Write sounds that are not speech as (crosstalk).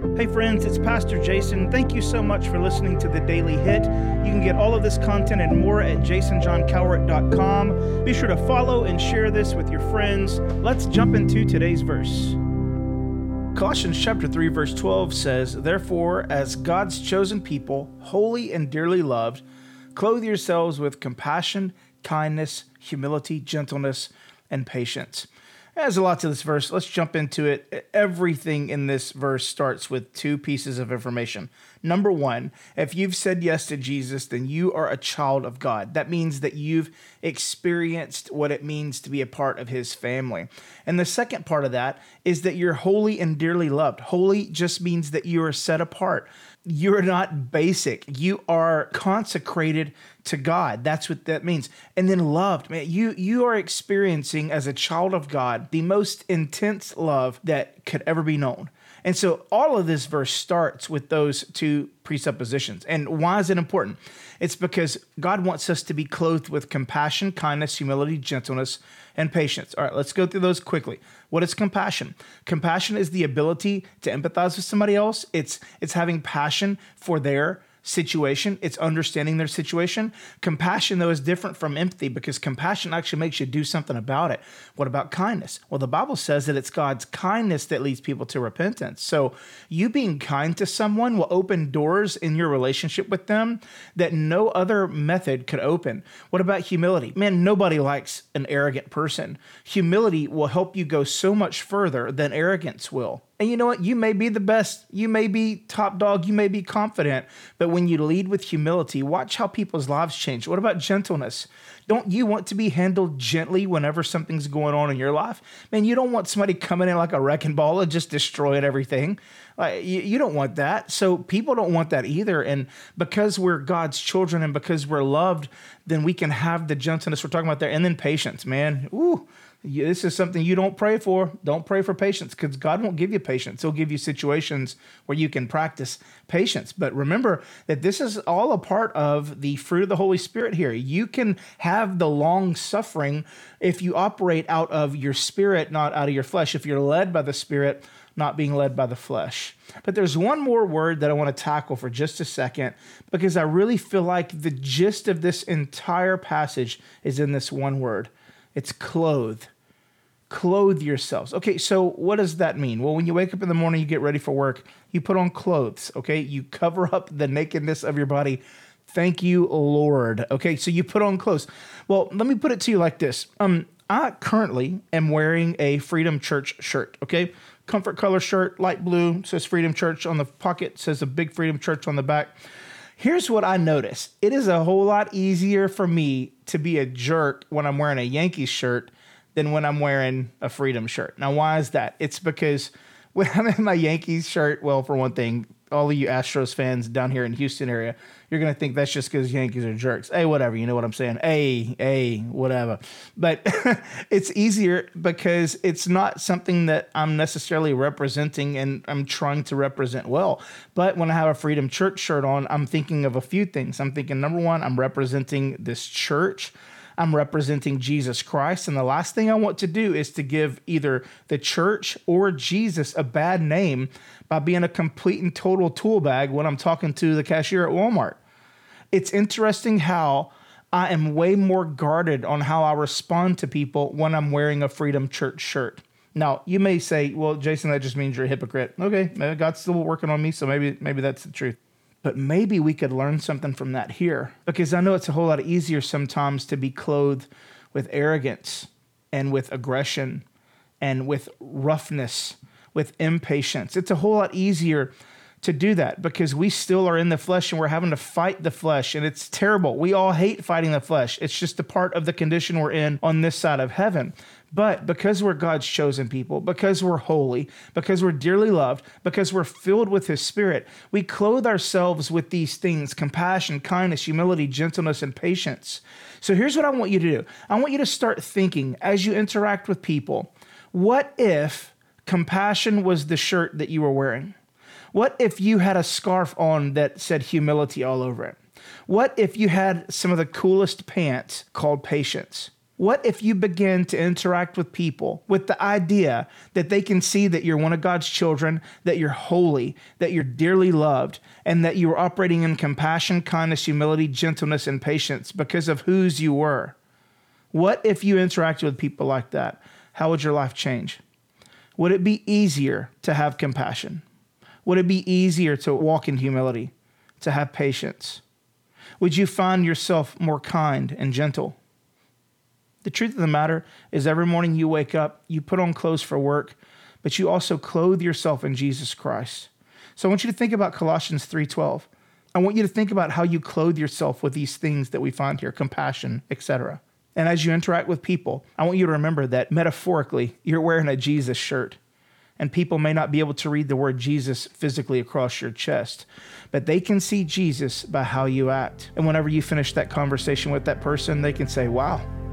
Hey, friends, it's Pastor Jason. Thank you so much for listening to the Daily Hit. You can get all of this content and more at jasonjohncowart.com. Be sure to follow and share this with your friends. Let's jump into today's verse. Colossians chapter 3 verse 12 says, "Therefore, as God's chosen people, holy and dearly loved, clothe yourselves with compassion, kindness, humility, gentleness, and patience." There's a lot to this verse. Let's jump into it. Everything in this verse starts with two pieces of information. Number one, if you've said yes to Jesus, then you are a child of God. That means that you've experienced what it means to be a part of his family. And the second part of that is that you're holy and dearly loved. Holy just means that you are set apart you're not basic. You are consecrated to God. That's what that means. And then loved. Man, you you are experiencing as a child of God the most intense love that could ever be known. And so all of this verse starts with those two presuppositions. And why is it important? It's because God wants us to be clothed with compassion, kindness, humility, gentleness, and patience. All right, let's go through those quickly. What is compassion? Compassion is the ability to empathize with somebody else. It's it's having passion for their situation, it's understanding their situation. Compassion, though, is different from empathy because compassion actually makes you do something about it. What about kindness? Well, the Bible says that it's God's kindness that leads people to repentance. So, you being kind to someone will open doors in your relationship with them that no other method could open. What about humility? Man, nobody likes an arrogant person. Humility will help you go so much further than arrogance will. And you know what? You may be the best. You may be top dog. You may be confident. But when you lead with humility, watch how people's lives change. What about gentleness? Don't you want to be handled gently whenever something's going on in your life? Man, you don't want somebody coming in like a wrecking ball and just destroying everything. Like you, you don't want that. So people don't want that either. And because we're God's children and because we're loved, then we can have the gentleness we're talking about there. And then patience, man. Ooh this is something you don't pray for. Don't pray for patience because God won't give you patience. He'll give you situations where you can practice patience. But remember that this is all a part of the fruit of the Holy Spirit here. You can have the long suffering if you operate out of your spirit, not out of your flesh. If you're led by the Spirit, not being led by the flesh. But there's one more word that I want to tackle for just a second because I really feel like the gist of this entire passage is in this one word it's clothe. Clothe yourselves. Okay, so what does that mean? Well, when you wake up in the morning, you get ready for work, you put on clothes, okay? You cover up the nakedness of your body. Thank you, Lord. Okay, so you put on clothes. Well, let me put it to you like this. Um, I currently am wearing a Freedom Church shirt, okay? Comfort color shirt, light blue, says Freedom Church on the pocket, says a big Freedom Church on the back. Here's what I notice it is a whole lot easier for me to be a jerk when I'm wearing a Yankees shirt than when I'm wearing a Freedom shirt. Now, why is that? It's because (laughs) when I'm in my Yankees shirt, well, for one thing, all of you Astros fans down here in Houston area, you're gonna think that's just because Yankees are jerks. Hey, whatever, you know what I'm saying? Hey, hey, whatever. But (laughs) it's easier because it's not something that I'm necessarily representing and I'm trying to represent well. But when I have a Freedom Church shirt on, I'm thinking of a few things. I'm thinking number one, I'm representing this church. I'm representing Jesus Christ. And the last thing I want to do is to give either the church or Jesus a bad name by being a complete and total tool bag when I'm talking to the cashier at Walmart. It's interesting how I am way more guarded on how I respond to people when I'm wearing a Freedom Church shirt. Now, you may say, well, Jason, that just means you're a hypocrite. Okay, God's still working on me, so maybe maybe that's the truth. But maybe we could learn something from that here. Because I know it's a whole lot easier sometimes to be clothed with arrogance and with aggression and with roughness, with impatience. It's a whole lot easier to do that because we still are in the flesh and we're having to fight the flesh and it's terrible. We all hate fighting the flesh. It's just a part of the condition we're in on this side of heaven. But because we're God's chosen people, because we're holy, because we're dearly loved, because we're filled with His Spirit, we clothe ourselves with these things compassion, kindness, humility, gentleness, and patience. So here's what I want you to do I want you to start thinking as you interact with people what if compassion was the shirt that you were wearing? What if you had a scarf on that said humility all over it? What if you had some of the coolest pants called patience? What if you begin to interact with people with the idea that they can see that you're one of God's children, that you're holy, that you're dearly loved, and that you are operating in compassion, kindness, humility, gentleness, and patience because of whose you were? What if you interacted with people like that? How would your life change? Would it be easier to have compassion? Would it be easier to walk in humility, to have patience? Would you find yourself more kind and gentle? The truth of the matter is, every morning you wake up, you put on clothes for work, but you also clothe yourself in Jesus Christ. So I want you to think about Colossians 3:12. I want you to think about how you clothe yourself with these things that we find here, compassion, etc. And as you interact with people, I want you to remember that metaphorically, you're wearing a Jesus shirt. And people may not be able to read the word Jesus physically across your chest, but they can see Jesus by how you act. And whenever you finish that conversation with that person, they can say, Wow,